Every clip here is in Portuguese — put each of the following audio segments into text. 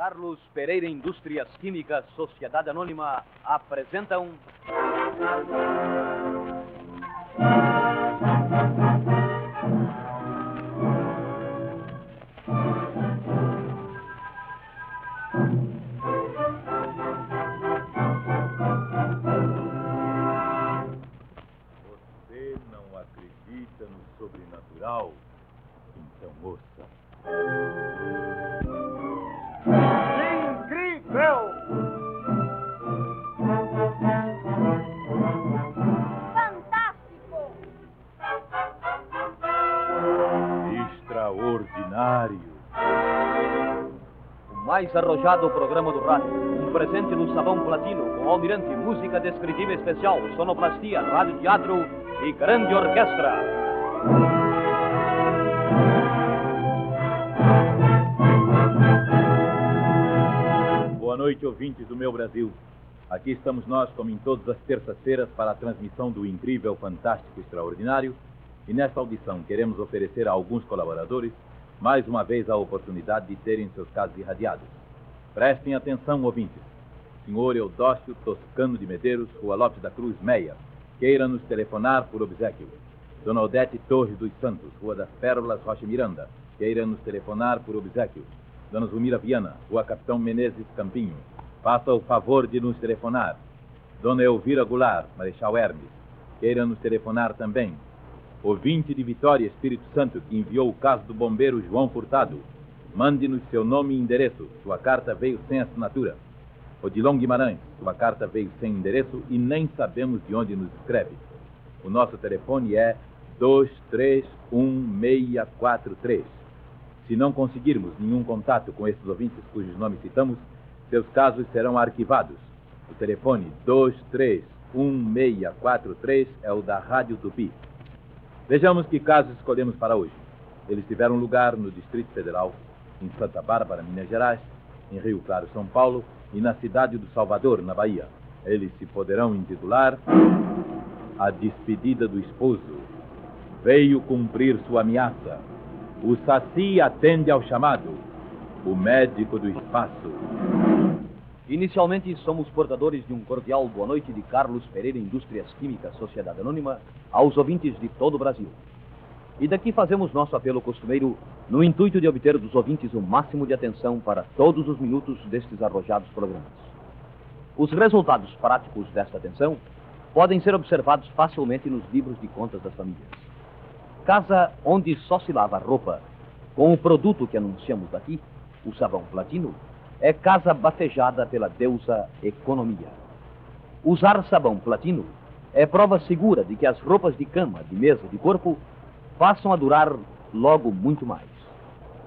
Carlos Pereira Indústrias Químicas Sociedade Anônima apresentam. O mais arrojado programa do rádio. Um presente no Sabão Platino, com Almirante, música descritiva especial, sonoplastia, rádio teatro e grande orquestra. Boa noite, ouvintes do meu Brasil. Aqui estamos nós, como em todas as terças-feiras, para a transmissão do incrível, fantástico, extraordinário. E nesta audição queremos oferecer a alguns colaboradores mais uma vez a oportunidade de terem seus casos irradiados. Prestem atenção, ouvintes. Senhor Eudócio Toscano de Medeiros, Rua Lopes da Cruz, Meia. Queira nos telefonar por obsequio. Dona Odete Torres dos Santos, Rua das Pérolas, Rocha Miranda. Queira nos telefonar por obsequio. Dona Zumira Viana, Rua Capitão Menezes Campinho. Faça o favor de nos telefonar. Dona Elvira Goulart, Marechal Hermes. Queira nos telefonar também. Ouvinte de Vitória, Espírito Santo, que enviou o caso do bombeiro João Furtado. Mande-nos seu nome e endereço. Sua carta veio sem assinatura. Odilon Guimarães, sua carta veio sem endereço e nem sabemos de onde nos escreve. O nosso telefone é 2316643. Se não conseguirmos nenhum contato com esses ouvintes cujos nomes citamos, seus casos serão arquivados. O telefone 2316643 é o da Rádio Tupi. Vejamos que casos escolhemos para hoje. Eles tiveram lugar no Distrito Federal, em Santa Bárbara, Minas Gerais, em Rio Claro, São Paulo e na cidade do Salvador, na Bahia. Eles se poderão intitular A Despedida do Esposo. Veio cumprir sua ameaça. O Saci atende ao chamado. O médico do espaço. Inicialmente, somos portadores de um cordial boa noite de Carlos Pereira Indústrias Químicas Sociedade Anônima aos ouvintes de todo o Brasil. E daqui fazemos nosso apelo costumeiro no intuito de obter dos ouvintes o máximo de atenção para todos os minutos destes arrojados programas. Os resultados práticos desta atenção podem ser observados facilmente nos livros de contas das famílias. Casa onde só se lava roupa com o produto que anunciamos daqui, o sabão platino, é casa bafejada pela deusa economia. Usar sabão platino é prova segura de que as roupas de cama, de mesa, de corpo passam a durar logo muito mais.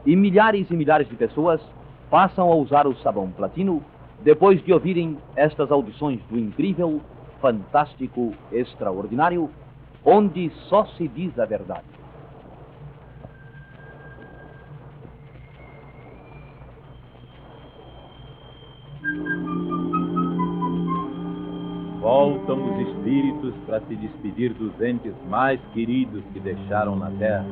E milhares e milhares de pessoas passam a usar o sabão platino depois de ouvirem estas audições do incrível, fantástico, extraordinário, onde só se diz a verdade. Voltam os espíritos para se despedir dos entes mais queridos que deixaram na terra.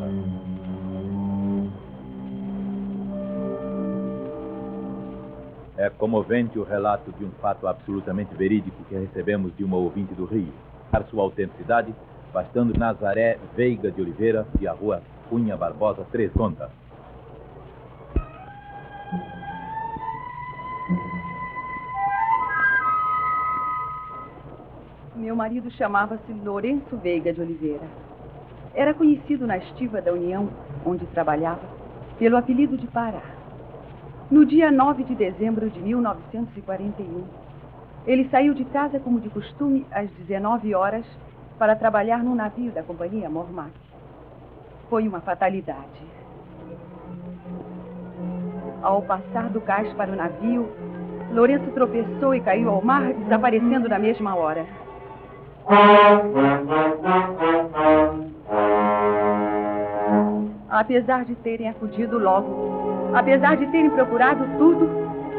É comovente o relato de um fato absolutamente verídico que recebemos de uma ouvinte do Rio. Para sua autenticidade, bastando Nazaré Veiga de Oliveira e a rua Cunha Barbosa, Três Contas. Marido chamava-se Lourenço Veiga de Oliveira. Era conhecido na estiva da União, onde trabalhava, pelo apelido de Pará. No dia 9 de dezembro de 1941, ele saiu de casa como de costume às 19 horas para trabalhar num navio da companhia Mormac. Foi uma fatalidade. Ao passar do cais para o navio, Lourenço tropeçou e caiu ao mar, desaparecendo na mesma hora. Apesar de terem acudido logo, apesar de terem procurado tudo,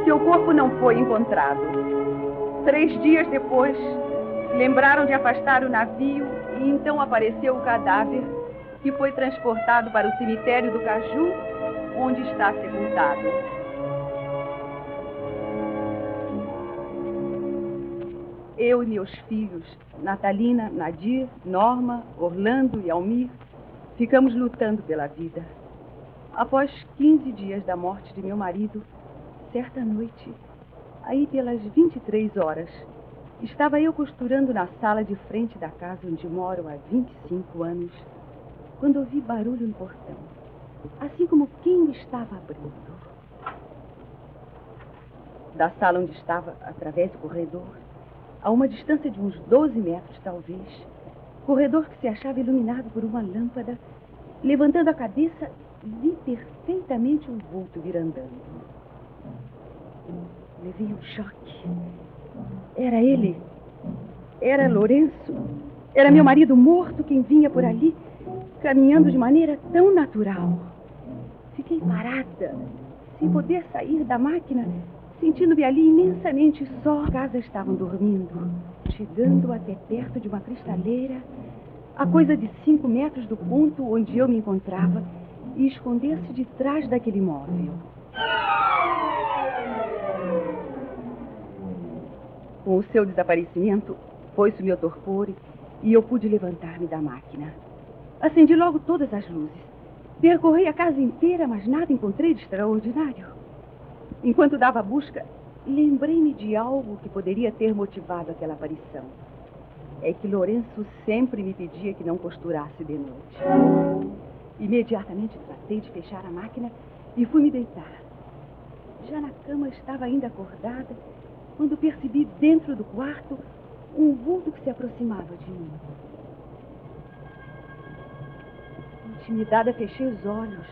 seu corpo não foi encontrado. Três dias depois, lembraram de afastar o navio e então apareceu o cadáver, que foi transportado para o cemitério do Caju, onde está sepultado. Eu e meus filhos, Natalina, Nadir, Norma, Orlando e Almir, ficamos lutando pela vida. Após 15 dias da morte de meu marido, certa noite, aí pelas 23 horas, estava eu costurando na sala de frente da casa onde moro há 25 anos, quando ouvi barulho no portão, assim como quem estava abrindo. Da sala onde estava, através do corredor, a uma distância de uns 12 metros, talvez, corredor que se achava iluminado por uma lâmpada, levantando a cabeça, vi perfeitamente um vulto vir andando. Levei um choque. Era ele. Era Lourenço. Era meu marido morto quem vinha por ali, caminhando de maneira tão natural. Fiquei parada, sem poder sair da máquina, sentindo-me ali imensamente só. As casas estavam dormindo, chegando até perto de uma cristaleira, a coisa de cinco metros do ponto onde eu me encontrava, e esconder-se de trás daquele móvel. Com o seu desaparecimento, foi-se o meu torpor e eu pude levantar-me da máquina. Acendi logo todas as luzes. Percorri a casa inteira, mas nada encontrei de extraordinário. Enquanto dava a busca, lembrei-me de algo que poderia ter motivado aquela aparição. É que Lourenço sempre me pedia que não costurasse de noite. Imediatamente tratei de fechar a máquina e fui me deitar. Já na cama estava ainda acordada quando percebi dentro do quarto um vulto que se aproximava de mim. Intimidada, fechei os olhos,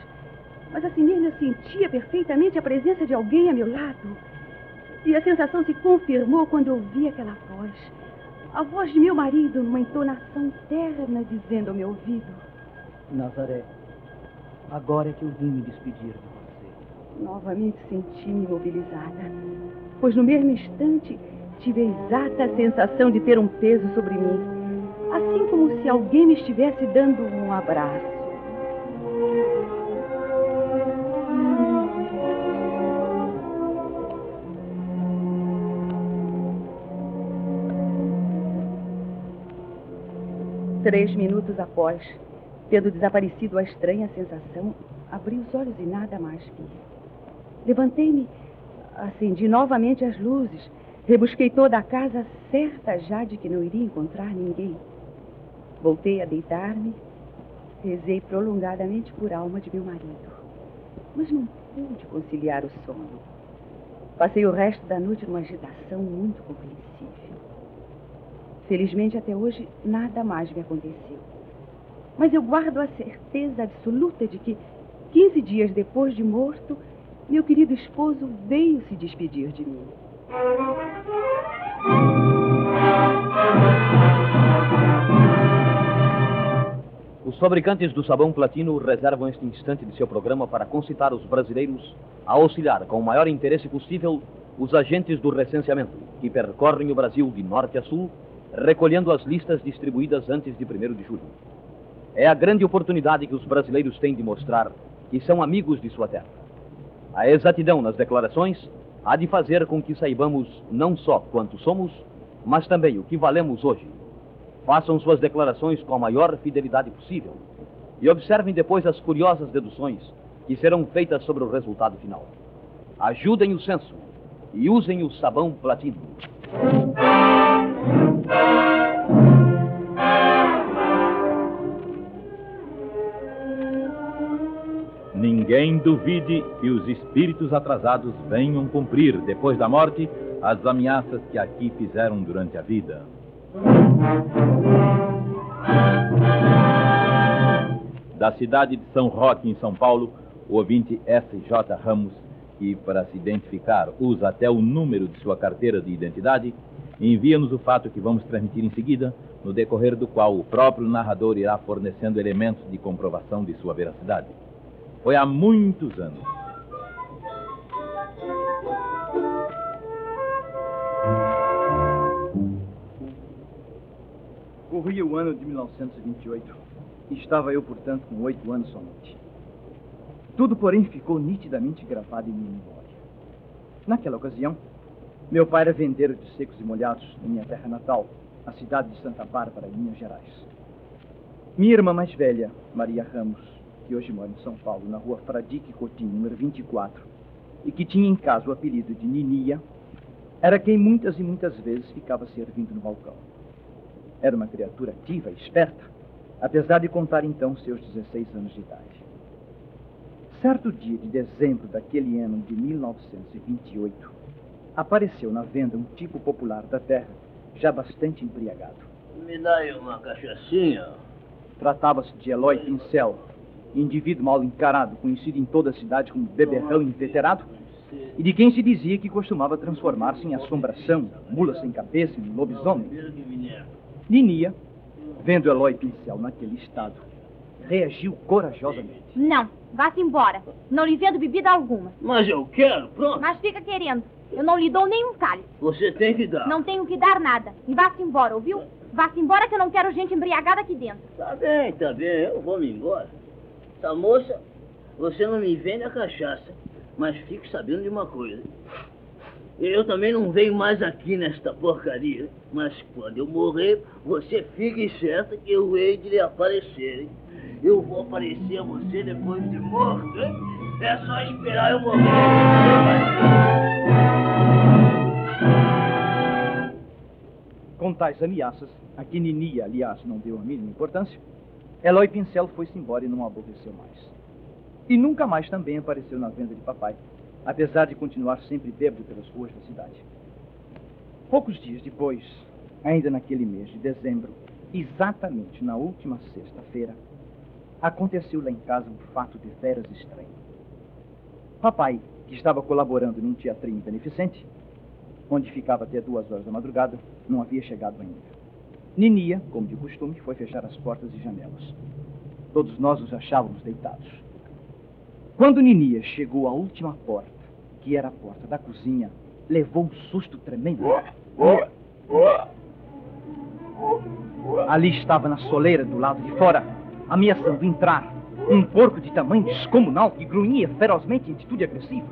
mas assim mesmo eu sentia perfeitamente a presença de alguém a meu lado. E a sensação se confirmou quando ouvi aquela voz. A voz de meu marido, numa entonação terna, dizendo ao meu ouvido: Nazaré, agora é que eu vim me despedir de você. Novamente senti-me imobilizada pois no mesmo instante tive a exata sensação de ter um peso sobre mim, assim como se alguém me estivesse dando um abraço. Três minutos após, tendo desaparecido a estranha sensação, abri os olhos e nada mais vi. Levantei-me Acendi novamente as luzes. Rebusquei toda a casa, certa já de que não iria encontrar ninguém. Voltei a deitar-me. Rezei prolongadamente por alma de meu marido. Mas não pude conciliar o sono. Passei o resto da noite numa agitação muito compreensível. Felizmente, até hoje, nada mais me aconteceu. Mas eu guardo a certeza absoluta de que, 15 dias depois de morto, meu querido esposo veio se despedir de mim. Os fabricantes do sabão platino reservam este instante de seu programa para concitar os brasileiros a auxiliar com o maior interesse possível os agentes do recenseamento, que percorrem o Brasil de norte a sul, recolhendo as listas distribuídas antes de 1 de julho. É a grande oportunidade que os brasileiros têm de mostrar que são amigos de sua terra. A exatidão nas declarações há de fazer com que saibamos não só quanto somos, mas também o que valemos hoje. Façam suas declarações com a maior fidelidade possível e observem depois as curiosas deduções que serão feitas sobre o resultado final. Ajudem o censo e usem o sabão platino. Ninguém duvide que os espíritos atrasados venham cumprir, depois da morte, as ameaças que aqui fizeram durante a vida. Da cidade de São Roque, em São Paulo, o ouvinte S.J. Ramos, que, para se identificar, usa até o número de sua carteira de identidade, envia-nos o fato que vamos transmitir em seguida, no decorrer do qual o próprio narrador irá fornecendo elementos de comprovação de sua veracidade. Foi há muitos anos. Corria o ano de 1928 e estava eu, portanto, com oito anos somente. Tudo, porém, ficou nitidamente gravado em minha memória. Naquela ocasião, Meu pai era vendeiro de secos e molhados na minha terra natal, a cidade de Santa Bárbara, em Minas Gerais. Minha irmã mais velha, Maria Ramos, que hoje mora em São Paulo, na rua Fradique Coutinho, número 24, e que tinha em casa o apelido de Ninia, era quem muitas e muitas vezes ficava servindo no balcão. Era uma criatura ativa e esperta, apesar de contar então seus 16 anos de idade. Certo dia de dezembro daquele ano de 1928, apareceu na venda um tipo popular da terra, já bastante embriagado. Me dá aí uma cachaçinha. Tratava-se de Eloy Pincel, indivíduo mal encarado, conhecido em toda a cidade como beberrão inveterado, e de quem se dizia que costumava transformar-se em assombração, mula sem cabeça, em lobisomem. Ninia, vendo Eloy Pincel naquele estado, reagiu corajosamente. Não, vá-se embora. Não lhe vendo bebida alguma. Mas eu quero, pronto. Mas fica querendo. Eu não lhe dou nenhum cálice. Você tem que dar. Não tenho que dar nada. E vá-se embora, ouviu? Vá-se embora que eu não quero gente embriagada aqui dentro. Tá bem, tá bem, eu vou me embora. Essa moça, você não me vende a cachaça, mas fique sabendo de uma coisa. Eu também não venho mais aqui nesta porcaria, mas quando eu morrer, você fique certa que eu hei de lhe aparecer. Hein? Eu vou aparecer a você depois de morto, hein? É só esperar eu morrer. Com tais ameaças, a que Ninia, aliás, não deu a mínima importância, Eloy Pincel foi-se embora e não aborreceu mais. E nunca mais também apareceu na venda de papai, apesar de continuar sempre bêbado pelas ruas da cidade. Poucos dias depois, ainda naquele mês de dezembro, exatamente na última sexta-feira, aconteceu lá em casa um fato de veras estranho. Papai, que estava colaborando num teatrinho beneficente, onde ficava até duas horas da madrugada, não havia chegado ainda. Ninia, como de costume, foi fechar as portas e janelas. Todos nós nos achávamos deitados. Quando Ninia chegou à última porta, que era a porta da cozinha, levou um susto tremendo. Ali estava na soleira do lado de fora, ameaçando entrar, um porco de tamanho descomunal que grunhia ferozmente em atitude agressiva.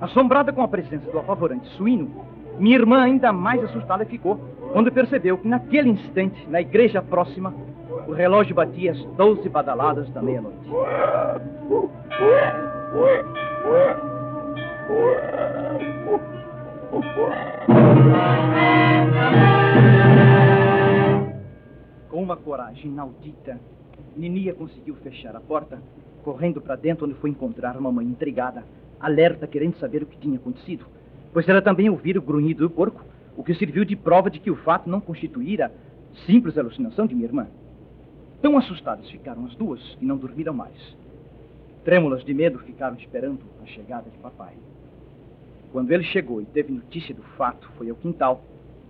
Assombrada com a presença do apavorante suíno, minha irmã ainda mais assustada ficou quando percebeu que naquele instante, na igreja próxima, o relógio batia as doze badaladas da meia-noite. Com uma coragem inaudita, Ninia conseguiu fechar a porta, correndo para dentro onde foi encontrar a mamãe intrigada, alerta, querendo saber o que tinha acontecido, pois ela também ouvira o grunhido do porco, o que serviu de prova de que o fato não constituíra simples alucinação de minha irmã. Tão assustadas ficaram as duas que não dormiram mais. Trêmulas de medo ficaram esperando a chegada de papai. Quando ele chegou e teve notícia do fato, foi ao quintal,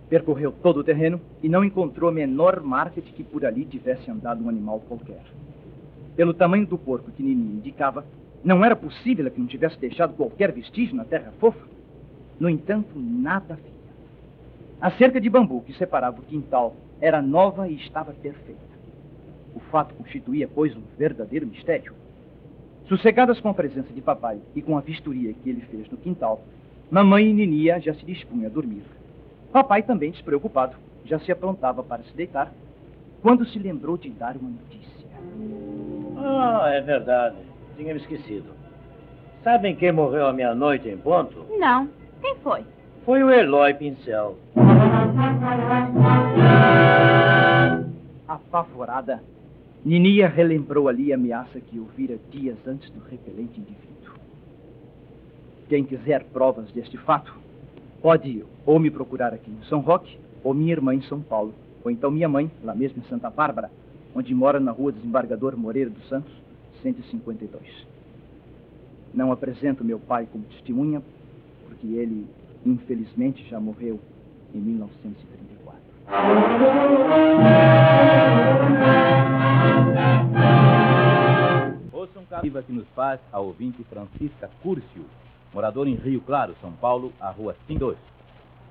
percorreu todo o terreno e não encontrou a menor marca de que por ali tivesse andado um animal qualquer. Pelo tamanho do porco que Nini indicava, não era possível que não tivesse deixado qualquer vestígio na terra fofa. No entanto, nada havia. A cerca de bambu que separava o quintal era nova e estava perfeita. O fato constituía, pois, um verdadeiro mistério. Sossegadas com a presença de papai e com a vistoria que ele fez no quintal, mamãe e Ninia já se dispunham a dormir. Papai, também despreocupado, já se aprontava para se deitar, quando se lembrou de dar uma notícia. Ah, é verdade. Tinha me esquecido. Sabem quem morreu à meia-noite em ponto? Não. Quem foi? Foi o Eloy Pincel. Apavorada, Ninia relembrou ali a ameaça que ouvira dias antes do repelente indivíduo. Quem quiser provas deste fato, pode ou me procurar aqui em São Roque, ou minha irmã em São Paulo, ou então minha mãe, lá mesmo em Santa Bárbara, onde mora na rua Desembargador Moreira dos Santos, 152. Não apresento meu pai como testemunha, porque ele, infelizmente, já morreu em 1934. Um que nos faz a ouvinte Francisca Curcio, morador em Rio Claro, São Paulo, a rua 52.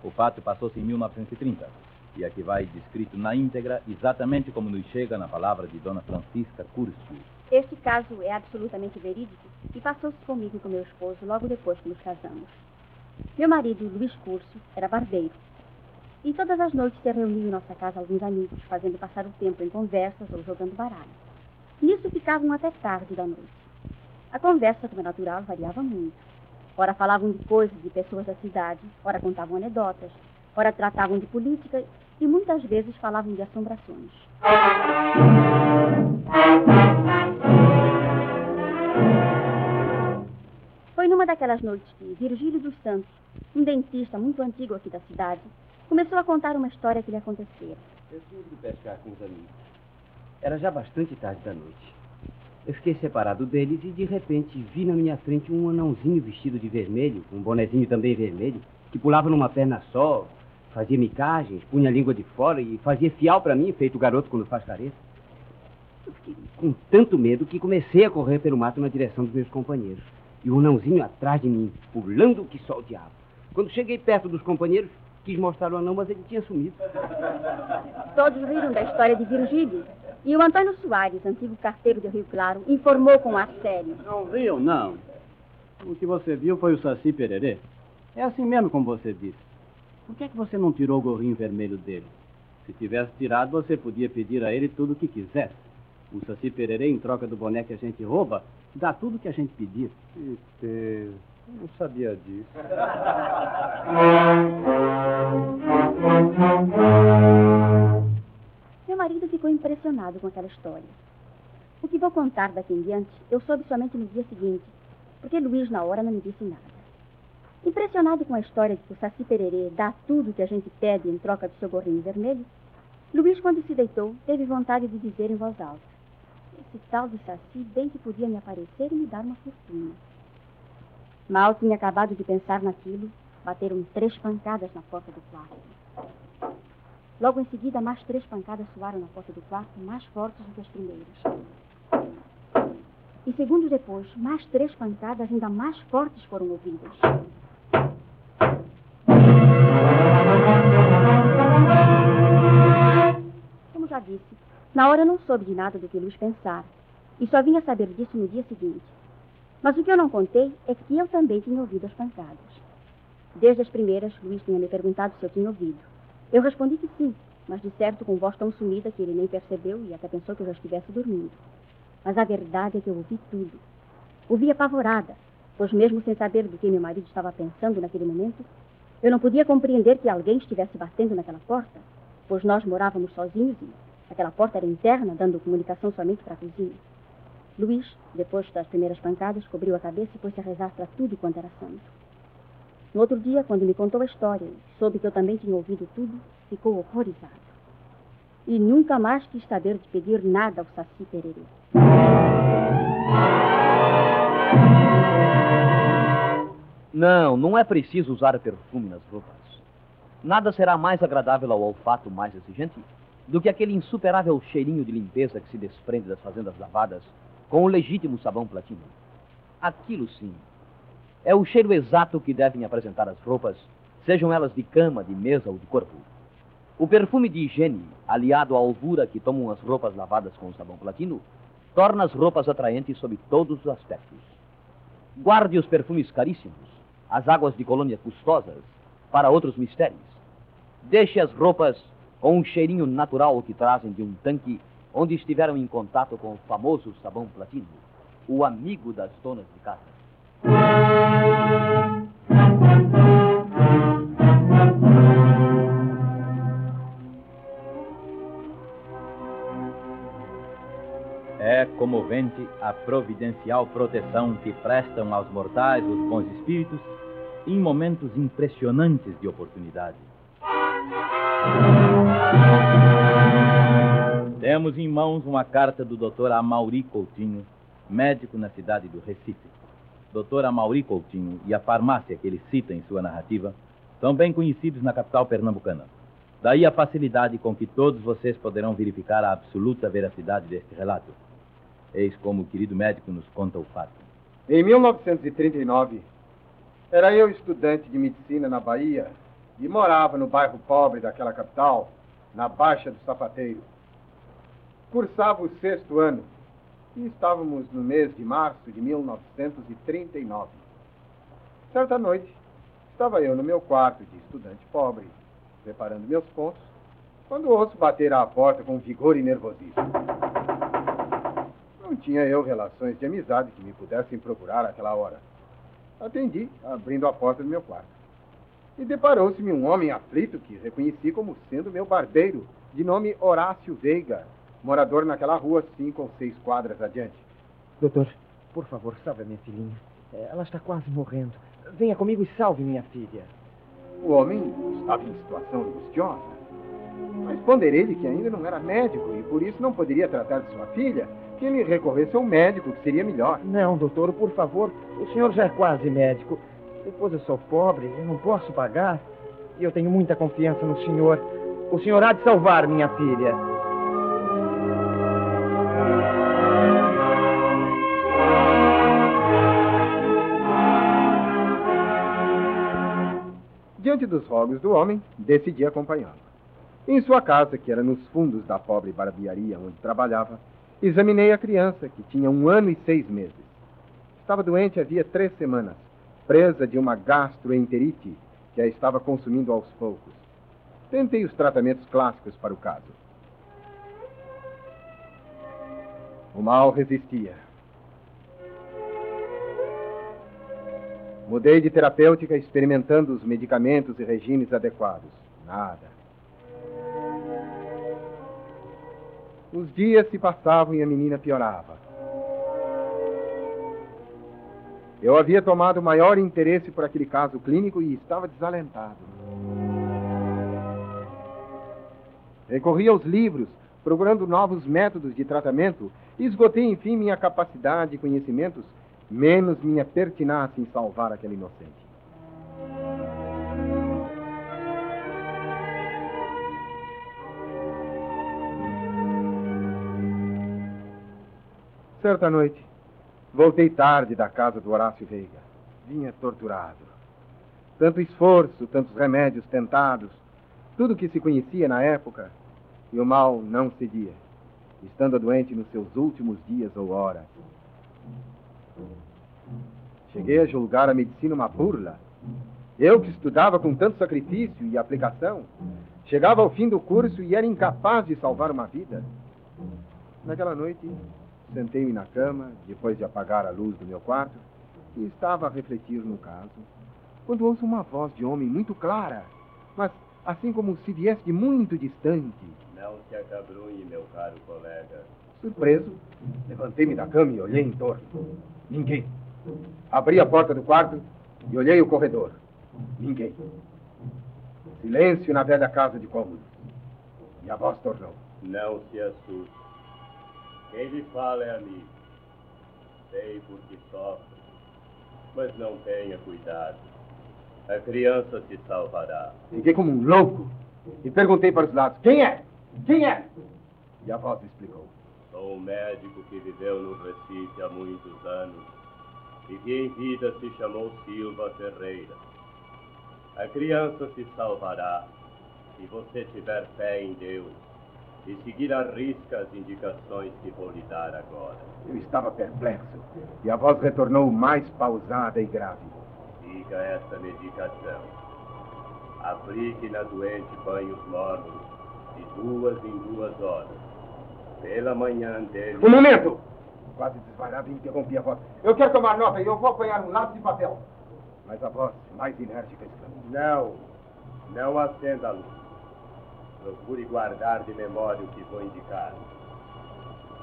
O fato passou-se em 1930 e aqui vai descrito na íntegra exatamente como nos chega na palavra de Dona Francisca Curcio. Este caso é absolutamente verídico e passou-se comigo e com meu esposo logo depois que nos casamos. Meu marido, Luiz Curso, era barbeiro. E todas as noites se reuniam em nossa casa alguns amigos, fazendo passar o tempo em conversas ou jogando baralho. Nisso ficavam até tarde da noite. A conversa, como é natural, variava muito. Ora falavam de coisas, de pessoas da cidade, ora contavam anedotas, ora tratavam de política e muitas vezes falavam de assombrações. Foi numa daquelas noites que Virgílio dos Santos, um dentista muito antigo aqui da cidade, começou a contar uma história que lhe acontecera. Eu ido pescar com os amigos. Era já bastante tarde da noite. Eu fiquei separado deles e de repente vi na minha frente um anãozinho vestido de vermelho, um bonezinho também vermelho, que pulava numa perna só, fazia micagens, punha a língua de fora e fazia fial para mim, feito garoto quando faz careta. Eu fiquei com tanto medo que comecei a correr pelo mato na direção dos meus companheiros. E o anãozinho atrás de mim, pulando que só o diabo. Quando cheguei perto dos companheiros, quis mostrar o anão, mas ele tinha sumido. Todos riram da história de Virgílio. E o Antônio Soares, antigo carteiro de Rio Claro, informou com ar sério. Não riam, não. O que você viu foi o Saci Pererê. É assim mesmo como você disse. Por que, é que você não tirou o gorrinho vermelho dele? Se tivesse tirado, você podia pedir a ele tudo o que quisesse. O Saci Pererê, em troca do boné que a gente rouba, dá tudo o que a gente pedir. Eu não sabia disso. Meu marido ficou impressionado com aquela história. O que vou contar daqui em diante, eu soube somente no dia seguinte, porque Luiz, na hora, não me disse nada. Impressionado com a história de que o Saci Pererê dá tudo o que a gente pede em troca do seu gorrinho vermelho, Luiz, quando se deitou, teve vontade de dizer em voz alta: Esse tal de Saci bem que podia me aparecer e me dar uma fortuna. Mal tinha acabado de pensar naquilo, bateram três pancadas na porta do quarto. Logo em seguida, mais três pancadas soaram na porta do quarto, mais fortes do que as primeiras. E segundos depois, mais três pancadas ainda mais fortes foram ouvidas. Como já disse, na hora não soube de nada do que Luiz pensara, e só vinha saber disso no dia seguinte. Mas o que eu não contei é que eu também tinha ouvido as pancadas. Desde as primeiras, Luiz tinha me perguntado se eu tinha ouvido. Eu respondi que sim, mas de certo com voz tão sumida que ele nem percebeu e até pensou que eu já estivesse dormindo. Mas a verdade é que eu ouvi tudo. Ouvi apavorada, pois mesmo sem saber do que meu marido estava pensando naquele momento, eu não podia compreender que alguém estivesse batendo naquela porta, pois nós morávamos sozinhos e aquela porta era interna, dando comunicação somente para a cozinha. Luiz, depois das primeiras pancadas, cobriu a cabeça e pôs-se a rezar para tudo quanto era santo. No outro dia, quando me contou a história e soube que eu também tinha ouvido tudo, ficou horrorizado. E nunca mais quis saber de pedir nada ao Saci Pererê. Não, não é preciso usar perfume nas roupas. Nada será mais agradável ao olfato mais exigente do que aquele insuperável cheirinho de limpeza que se desprende das fazendas lavadas com o legítimo sabão platino. Aquilo sim é o cheiro exato que devem apresentar as roupas, sejam elas de cama, de mesa ou de corpo. O perfume de higiene, aliado à alvura que tomam as roupas lavadas com sabão platino, torna as roupas atraentes sob todos os aspectos. Guarde os perfumes caríssimos, as águas de colônia custosas, para outros mistérios. Deixe as roupas com um cheirinho natural que trazem de um tanque onde estiveram em contato com o famoso sabão platino, o amigo das donas de casa. É comovente a providencial proteção que prestam aos mortais os bons espíritos em momentos impressionantes de oportunidade. Temos em mãos uma carta do Dr. Amauri Coutinho, médico na cidade do Recife. Dr. Amauri Coutinho e a farmácia que ele cita em sua narrativa são bem conhecidos na capital pernambucana. Daí a facilidade com que todos vocês poderão verificar a absoluta veracidade deste relato. Eis como o querido médico nos conta o fato. Em 1939, era eu estudante de medicina na Bahia e morava no bairro pobre daquela capital, na Baixa do Sapateiro. Cursava o sexto ano e estávamos no mês de março de 1939. Certa noite, Estava eu no meu quarto de estudante pobre, preparando meus pontos, quando ouço bater à porta com vigor e nervosismo. Não tinha eu relações de amizade que me pudessem procurar àquela hora. Atendi, abrindo a porta do meu quarto. E deparou-se-me um homem aflito que reconheci como sendo meu barbeiro, de nome Horácio Veiga, morador naquela rua cinco ou seis quadras adiante. Doutor, por favor, salve a minha filhinha. É, ela está quase morrendo. Venha comigo e salve minha filha. O homem estava em situação angustiosa. Mas ponderei-lhe que ainda não era médico e por isso não poderia tratar de sua filha, que ele recorresse a um médico, que seria melhor. Não, doutor, por favor. O senhor já é quase médico. Depois eu sou pobre, eu não posso pagar. E eu tenho muita confiança no senhor. O senhor há de salvar minha filha. Diante dos rogos do homem, decidi acompanhá-lo. Em sua casa, que era nos fundos da pobre barbearia onde trabalhava, examinei a criança, que tinha um ano e seis meses. Estava doente havia três semanas, presa de uma gastroenterite que a estava consumindo aos poucos. Tentei os tratamentos clássicos para o caso. O mal resistia. Mudei de terapêutica experimentando os medicamentos e regimes adequados. Nada. Os dias se passavam e a menina piorava. Eu havia tomado maior interesse por aquele caso clínico e estava desalentado. Recorri aos livros, procurando novos métodos de tratamento, e esgotei, enfim, minha capacidade e conhecimentos menos minha pertinácia em salvar aquele inocente. Certa noite, voltei tarde da casa do Horácio Veiga. Vinha torturado. Tanto esforço, tantos remédios tentados, tudo que se conhecia na época, e o mal não cedia, estando doente nos seus últimos dias ou horas. Cheguei a julgar a medicina uma burla. Eu que estudava com tanto sacrifício e aplicação, chegava ao fim do curso e era incapaz de salvar uma vida. Naquela noite, sentei-me na cama, depois de apagar a luz do meu quarto, e estava a refletir no caso, quando ouço uma voz de homem muito clara, mas assim como se viesse de muito distante. Não se acabrunhe, meu caro colega. Surpreso, levantei-me da cama e olhei em torno. Ninguém. Abri a porta do quarto e olhei o corredor. Ninguém. Silêncio na velha casa de cômodos. E a voz tornou. Não se assuste. Quem lhe fala é amigo. Sei por que sofre, mas não tenha cuidado. A criança se salvará. Fiquei como um louco e perguntei para os lados: Quem é? Quem é? E a voz explicou. Sou um médico que viveu no Recife há muitos anos e que em vida se chamou Silva Ferreira. A criança se salvará se você tiver fé em Deus e seguir à risca as indicações que vou lhe dar agora. Eu estava perplexo e a voz retornou mais pausada e grave. Siga esta medicação. Aplique na doente banhos mornos de duas em duas horas. Pela manhã dele. Um momento! Quase desvairado e interrompi a voz. Eu quero tomar nota e eu vou apanhar um lápis de papel. Mas a voz, mais enérgica, exclamou. Não, não acenda a luz. Procure guardar de memória o que vou indicar.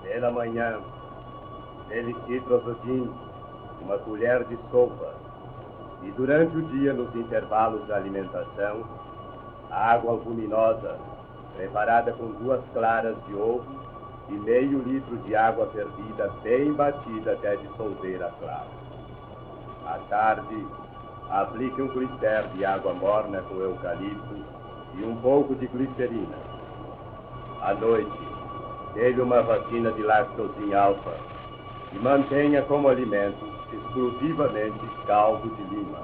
Pela manhã, dele citrosodin, uma colher de sopa. E durante o dia, nos intervalos da alimentação, água albuminosa, preparada com duas claras de ovo e meio litro de água fervida bem batida até dissolver a clara. À tarde, aplique um clister de água morna com eucalipto e um pouco de glicerina. À noite, dê-lhe uma vacina de lactosin alfa e mantenha como alimento exclusivamente caldo de lima.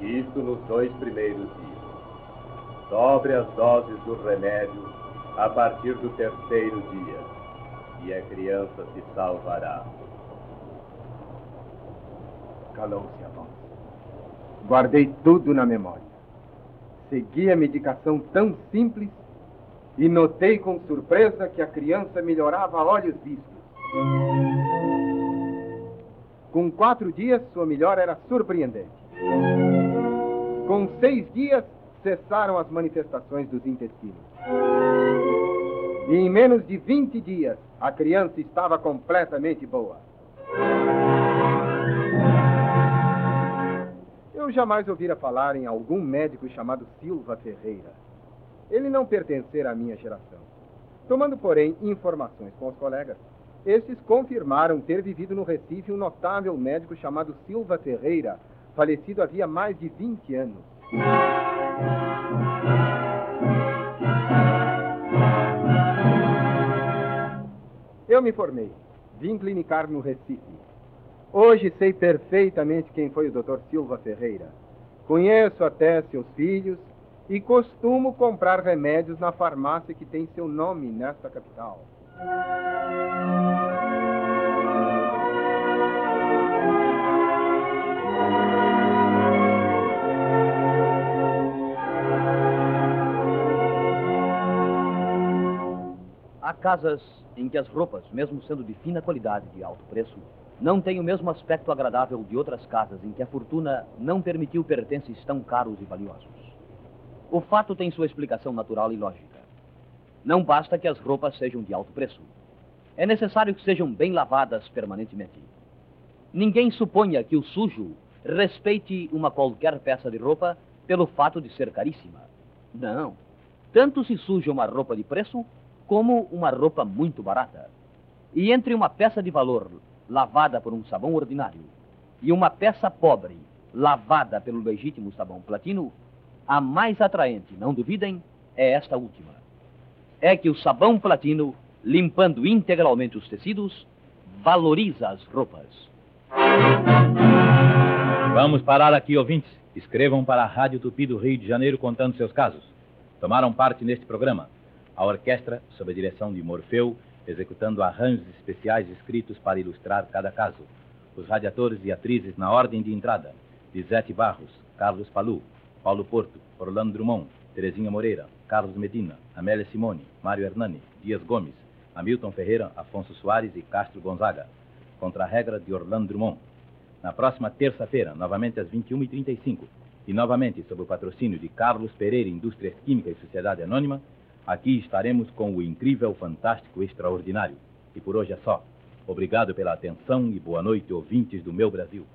Isto nos dois primeiros dias. Dobre as doses do remédio a partir do terceiro dia, e a criança se salvará. Calou-se a voz. Guardei tudo na memória. Segui a medicação tão simples e notei com surpresa que a criança melhorava a olhos vistos. Com quatro dias, sua melhora era surpreendente. Com seis dias, cessaram as manifestações dos intestinos. E em menos de 20 dias, a criança estava completamente boa. Eu jamais ouvira falar em algum médico chamado Silva Ferreira. Ele não pertencera à minha geração. Tomando, porém, informações com os colegas, estes confirmaram ter vivido no Recife um notável médico chamado Silva Ferreira, falecido havia mais de 20 anos. Eu me formei, vim clinicar no Recife. Hoje sei perfeitamente quem foi o Dr. Silva Ferreira. Conheço até seus filhos e costumo comprar remédios na farmácia que tem seu nome nesta capital. Há casas em que as roupas, mesmo sendo de fina qualidade e de alto preço, não têm o mesmo aspecto agradável de outras casas em que a fortuna não permitiu pertences tão caros e valiosos. O fato tem sua explicação natural e lógica. Não basta que as roupas sejam de alto preço. É necessário que sejam bem lavadas permanentemente. Ninguém suponha que o sujo respeite uma qualquer peça de roupa pelo fato de ser caríssima. Não. Tanto se suja uma roupa de preço como uma roupa muito barata. E entre uma peça de valor lavada por um sabão ordinário e uma peça pobre lavada pelo legítimo sabão platino, a mais atraente, não duvidem, é esta última. É que o sabão platino, limpando integralmente os tecidos, valoriza as roupas. Vamos parar aqui, ouvintes. Escrevam para a Rádio Tupi do Rio de Janeiro contando seus casos. Tomaram parte neste programa a orquestra, sob a direção de Morfeu, executando arranjos especiais escritos para ilustrar cada caso. Os radiadores e atrizes na ordem de entrada: Lisete Barros, Carlos Palu, Paulo Porto, Orlando Drummond, Terezinha Moreira, Carlos Medina, Amélia Simone, Mário Hernani, Dias Gomes, Hamilton Ferreira, Afonso Soares e Castro Gonzaga. Contra a regra de Orlando Drummond. Na próxima terça-feira, novamente às 21h35, e novamente sob o patrocínio de Carlos Pereira Indústrias Químicas e Sociedade Anônima, Aqui estaremos com o incrível, fantástico, extraordinário. E por hoje é só. Obrigado pela atenção e boa noite, ouvintes do meu Brasil.